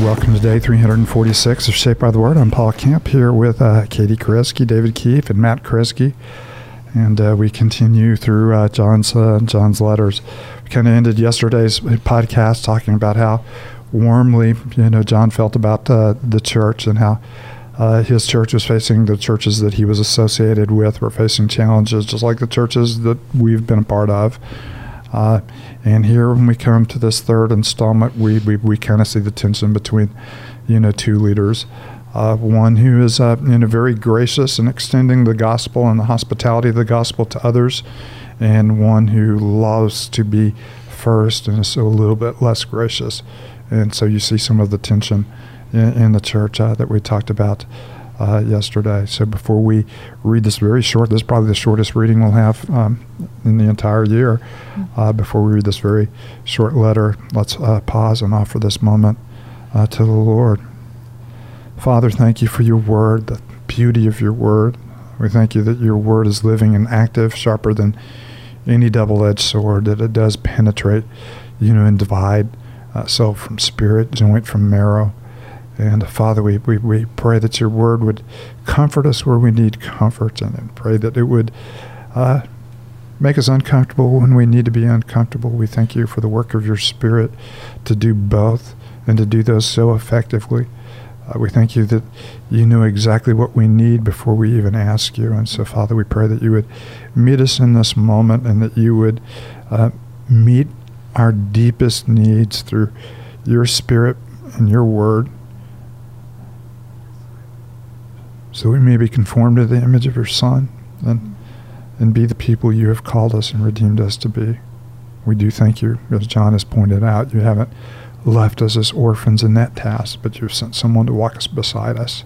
Welcome to day 346 of Shaped by the Word. I'm Paul Camp here with uh, Katie Koreski, David Keefe, and Matt Koreski. And uh, we continue through uh, John's uh, John's letters. We kind of ended yesterday's podcast talking about how warmly you know John felt about uh, the church and how uh, his church was facing the churches that he was associated with were facing challenges, just like the churches that we've been a part of. Uh, and here, when we come to this third installment, we, we, we kind of see the tension between, you know, two leaders. Uh, one who is, uh, you know, very gracious in extending the gospel and the hospitality of the gospel to others, and one who loves to be first and is a little bit less gracious. And so you see some of the tension in, in the church uh, that we talked about uh, yesterday. So before we read this very short, this is probably the shortest reading we'll have um, in the entire year. Uh, before we read this very short letter, let's uh, pause and offer this moment uh, to the Lord. Father, thank you for your word, the beauty of your word. We thank you that your word is living and active, sharper than any double-edged sword, that it does penetrate, you know, and divide uh, soul from spirit, joint from marrow. And Father, we, we, we pray that your word would comfort us where we need comfort and, and pray that it would uh, make us uncomfortable when we need to be uncomfortable. We thank you for the work of your spirit to do both and to do those so effectively. Uh, we thank you that you know exactly what we need before we even ask you. And so, Father, we pray that you would meet us in this moment and that you would uh, meet our deepest needs through your spirit and your word. So we may be conformed to the image of your Son and, and be the people you have called us and redeemed us to be. We do thank you, as John has pointed out, you haven't left us as orphans in that task, but you've sent someone to walk us beside us,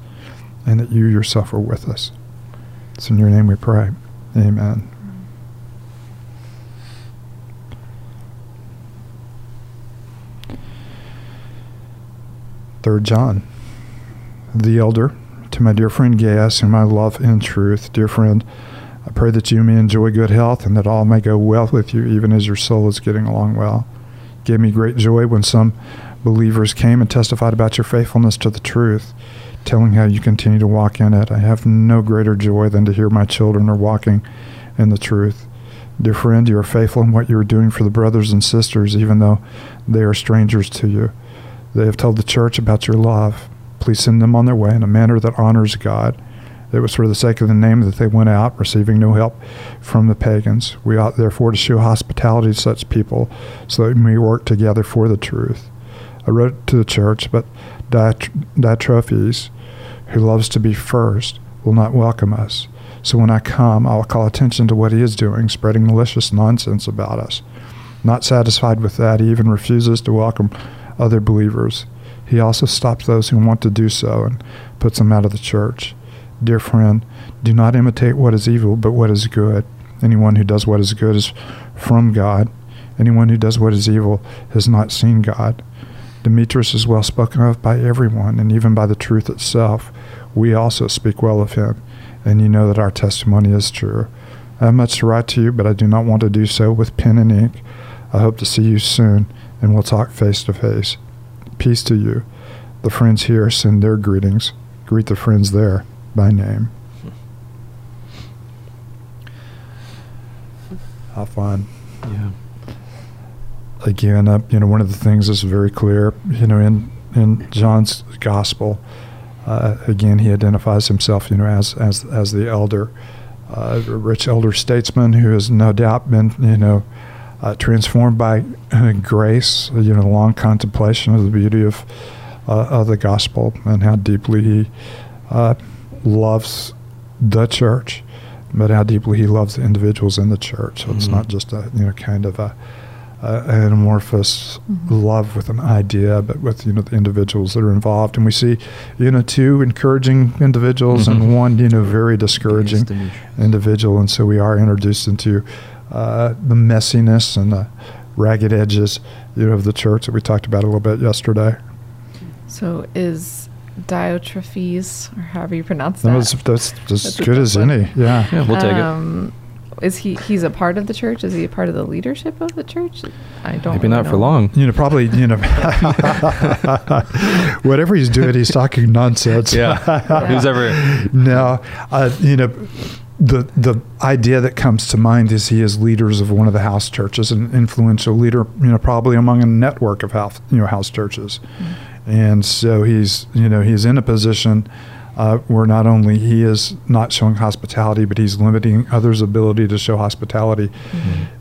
and that you yourself are with us. It's in your name we pray. Amen. Third John, the elder to my dear friend Gaius, whom I love in truth. Dear friend, I pray that you may enjoy good health and that all may go well with you, even as your soul is getting along well. It gave me great joy when some believers came and testified about your faithfulness to the truth, telling how you continue to walk in it. I have no greater joy than to hear my children are walking in the truth. Dear friend, you are faithful in what you are doing for the brothers and sisters, even though they are strangers to you. They have told the church about your love. Please send them on their way in a manner that honors God. It was for the sake of the name that they went out, receiving no help from the pagans. We ought therefore to show hospitality to such people, so that we may work together for the truth. I wrote to the church, but Diotrephes, who loves to be first, will not welcome us. So when I come, I will call attention to what he is doing, spreading malicious nonsense about us. Not satisfied with that, he even refuses to welcome other believers. He also stops those who want to do so and puts them out of the church. Dear friend, do not imitate what is evil, but what is good. Anyone who does what is good is from God. Anyone who does what is evil has not seen God. Demetrius is well spoken of by everyone, and even by the truth itself. We also speak well of him, and you know that our testimony is true. I have much to write to you, but I do not want to do so with pen and ink. I hope to see you soon, and we'll talk face to face. Peace to you. The friends here send their greetings. Greet the friends there by name. How fun. Yeah. Again, uh, you know, one of the things that's very clear, you know, in in John's gospel, uh, again, he identifies himself, you know, as as as the elder, uh, a rich elder statesman who has no doubt been, you know, uh, transformed by grace, you know, long contemplation of the beauty of, uh, of the gospel and how deeply he uh, loves the church, but how deeply he loves the individuals in the church. So mm-hmm. it's not just a, you know, kind of a, an amorphous mm-hmm. love with an idea, but with you know the individuals that are involved. And we see, you know, two encouraging individuals mm-hmm. and one you know very discouraging individual. And so we are introduced into uh, the messiness and the ragged edges, you know, of the church that we talked about a little bit yesterday. So is Diotrephes, or however you pronounce that? That's, that's, that's, as good as any. Yeah. Yeah, we'll take um, is he? He's a part of the church. Is he a part of the leadership of the church? I don't. Maybe really not for long. You know, probably, you know, whatever he's doing, he's talking nonsense. Yeah. Who's ever? no, uh, you know, the the idea that comes to mind is he is leaders of one of the house churches, an influential leader, you know, probably among a network of house, you know, house churches, and so he's, you know, he's in a position. Uh, where not only he is not showing hospitality, but he's limiting others' ability to show hospitality,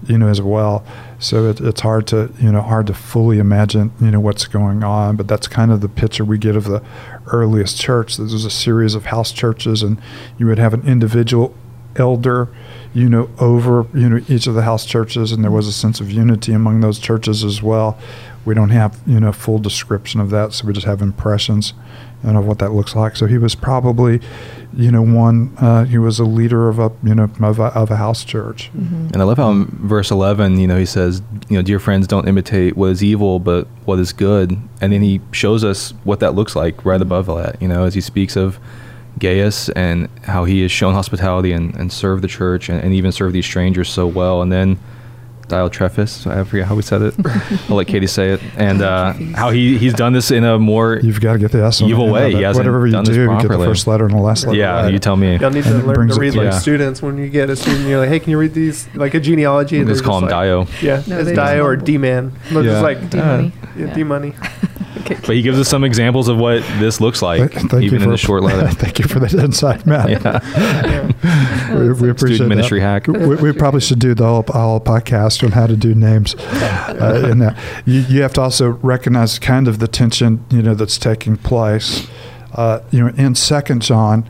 you know, as well. So it, it's hard to, you know, hard to fully imagine, you know, what's going on. But that's kind of the picture we get of the earliest church. This was a series of house churches, and you would have an individual elder, you know, over, you know, each of the house churches, and there was a sense of unity among those churches as well. We don't have, you know, full description of that, so we just have impressions and of what that looks like. So he was probably, you know, one. Uh, he was a leader of a, you know, of a, of a house church. Mm-hmm. And I love how in verse 11, you know, he says, you know, dear friends, don't imitate what is evil, but what is good. And then he shows us what that looks like right above that, you know, as he speaks of Gaius and how he has shown hospitality and, and served the church and, and even served these strangers so well. And then Diotrephes, I forget how we said it. I'll let Katie say it. And uh, how he, he's done this in a more, You've got to get the S on the Evil way. He hasn't Whatever you done this do, get the properly. first letter and the last letter. yeah, right. you tell me. Y'all need And to it learn brings to it- read like Yeah. students when you get a student. You're like, hey, can you read these like a genealogy? and Let's they're call him just like, Dio. Yeah, No, it's Dio or. D man. They're Yeah. just like D-money. yeah, Yeah. D money. Okay. But he gives us some examples of what this looks like, Th- thank even you in the short letter. thank you for that insight, Matt. Yeah. we, we appreciate Student ministry that. hack. We, we probably should do the whole, whole podcast on how to do names. Uh, in that, you, you have to also recognize kind of the tension you know that's taking place. Uh, you know, in Second John,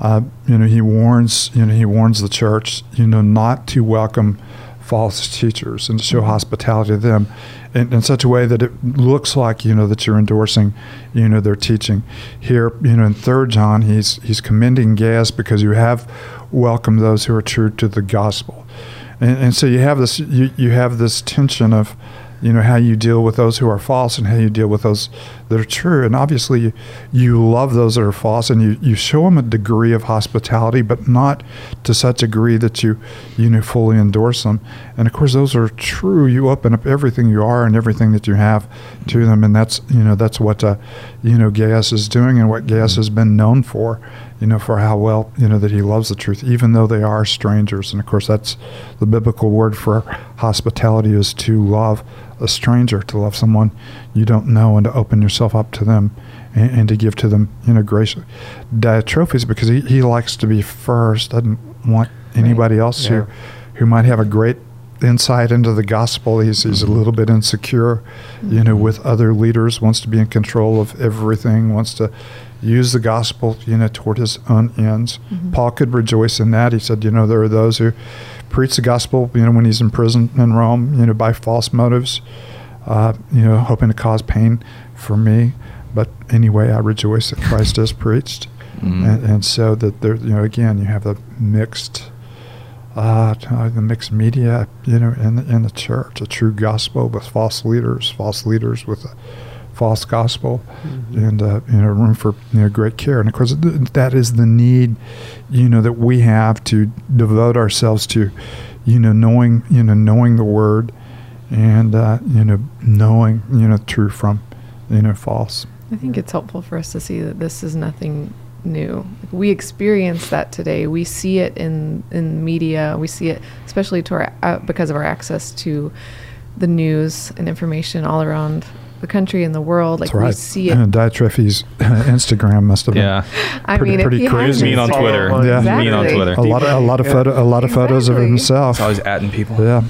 uh, you know, he warns you know he warns the church you know not to welcome false teachers and to show hospitality to them in, in such a way that it looks like you know that you're endorsing you know their teaching. Here you know in third john he's he's commending Gaius because you have welcomed those who are true to the gospel. And, and so you have this you, you have this tension of you know how you deal with those who are false and how you deal with those that are true. And obviously you, love those that are false and you, you show them a degree of hospitality but not to such a degree that you you know fully endorse them and of course those are true. You open up everything you are and everything that you have to them. And that's you know that's what uh, you know Gaius is doing and what Gaius has been known for you know for how well you know that he loves the truth even though they are strangers. And of course that's the biblical word for hospitality is to love a stranger to love someone you don't know and to open yourself up to them and, and to give to them you know grace uh, Diotrephes because he, he likes to be first doesn't want anybody else Yeah. who who might have a great insight into the gospel. He's, he's a mm-hmm. little bit insecure you know mm-hmm. with other leaders wants to be in control of everything wants to use the gospel you know toward his own ends. Paul could rejoice in that. He said you know there are those who preach the gospel you know when he's in prison in rome you know by false motives uh, you know hoping to cause pain for me. But anyway i rejoice that christ is preached. Mhm. and, and so that there you know again you have the mixed uh, uh, the mixed media you know in the, in the church a true gospel with false leaders false leaders with a false gospel and uh, you know room for you know great care and of course th- that is the need you know that we have to devote ourselves to you know knowing you know knowing the word and uh, you know knowing you know true from you know false I think it's helpful for us to see that this is nothing new. We experience that today. We see it in in media. We see it, especially to our uh, because of our access to the news and information all around the country and the world. Like That's right we see it. and Diotrephes uh, Instagram must have been Yeah. I pretty- mean, pretty crazy. has mean on Twitter. Follow Yeah. He was mean on Twitter. a lot of a lot of photo a lot of photos of Exactly. himself Always atting people. yeah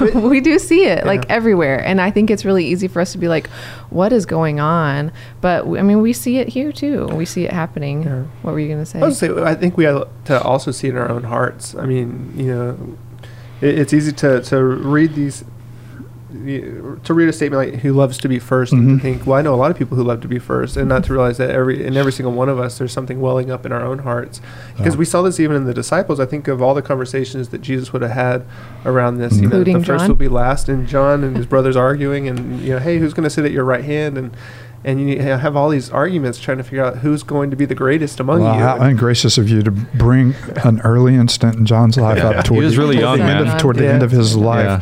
we do see it like Yeah. everywhere and i think it's really easy for us to be like what is going on but i mean we see it here too we see it happening Yeah. what were you going to say I would say I think we have to also see it in our own hearts. I mean, you know, it, it's easy to, to read these you- to read a statement like who loves to be 1st and Mhm. to think, well, I know a lot of people who love to be first, and not to realize that every in every single one of us, there's something welling up in our own hearts. Because Yeah. we saw this even in the disciples. I think of all the conversations that Jesus would have had around this. You know, Including the first John? will be last, and John and his brothers arguing, and you know, hey, who's going to sit at your right hand? And and you have all these arguments trying to figure out who's going to be the greatest among Well, you. how ungracious of you to bring an early instant in John's life Yeah. up He toward was the, really toward young, the end man. of toward the end of his Yeah.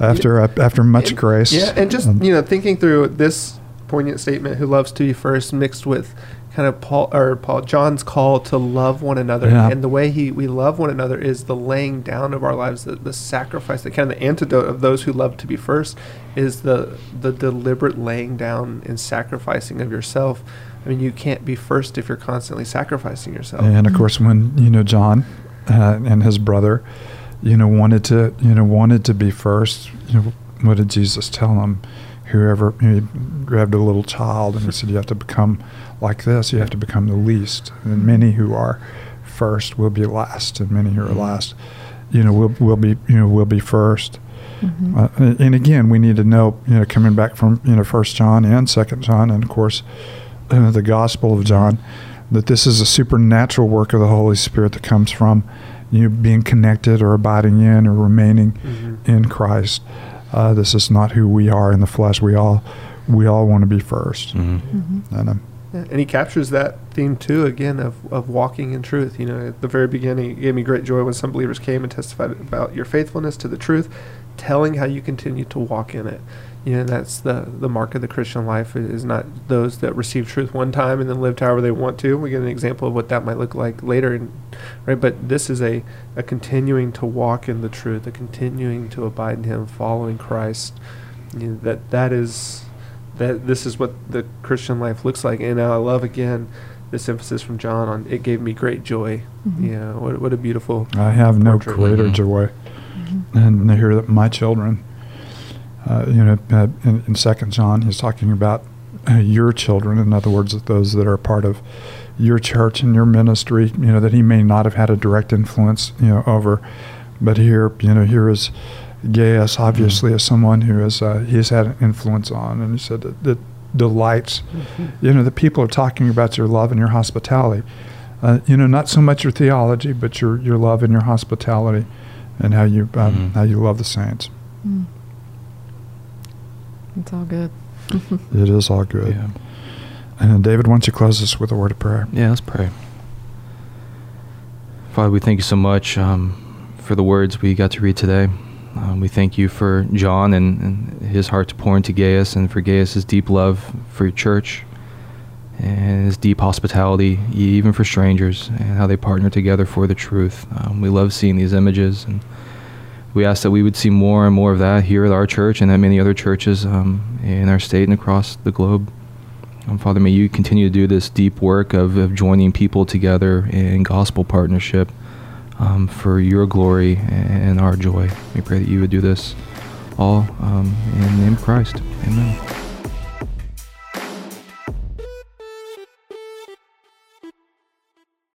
After uh, after much And- grace. Yeah, and just Um, you know, thinking through this poignant statement, "Who loves to be first, mixed with kind of Paul or Paul John's call to love one another, Yeah. and the way he we love one another is the laying down of our lives, the, the sacrifice, the kind of the antidote of those who love to be first is the the deliberate laying down and sacrificing of yourself. I mean, you can't be first if you're constantly sacrificing yourself. And of course, when you know John uh, and his brother, you know, wanted to you know wanted to be first. You know, what did Jesus tell them? Whoever he grabbed a little child and he said, "You have to become like this. You have to become the least, and many who are first will be last, and many who are last, you know, will will be you know will be 1st Mhm. Uh, and and again, we need to know, you know, coming back from you know First John and Second John, and of course, uh, the Gospel of John, that this is a supernatural work of the Holy Spirit that comes from you being connected or abiding in or remaining Mhm. in Christ. Uh, this is not who we are in the flesh. We all we all want to be 1st Mhm. Mhm. And um, Yeah, and he captures that theme too again of, of walking in truth. You know, at the very beginning, it gave me great joy when some believers came and testified about your faithfulness to the truth, telling how you continue to walk in it. You know, that's the the mark of the Christian life is not those that receive truth one time and then live however they want to. We get an example of what that might look like later, in, right? But this is a a continuing to walk in the truth, a continuing to abide in Him, following Christ. You know, that that is that this is what the Christian life looks like. And I love again this emphasis from John on it gave me great joy. Mhm. You know, what, what a beautiful. I have no portrait. greater Mhm. joy Mhm. and to hear that my children, uh, you know, uh, in, in Second John, he's talking about uh, your children. In other words, those that are part of your church and your ministry, you know, that he may not have had a direct influence, you know, over, but here, you know, here is Gaius, obviously, as someone who has uh, he's had an influence on, and he said that, that delights. You know, the people are talking about your love and your hospitality. Uh, you know, not so much your theology, but your your love and your hospitality, and how you um, Mhm. how you love the saints. Mm. It's all good. It is all good. Yeah. And David, why don't you close us with a word of prayer? Yeah, let's pray. Father, we thank you so much um, for the words we got to read today. Um, we thank you for John and, and his heart to pour into Gaius, and for Gaius' deep love for your church, and his deep hospitality, even for strangers, and how they partner together for the truth. Um, we love seeing these images, and we ask that we would see more and more of that here at our church and at many other churches um, in our state and across the globe. Um, Father, may you continue to do this deep work of, of joining people together in gospel partnership um, for your glory and our joy. We pray that you would do this all um, in the name of Christ. Amen.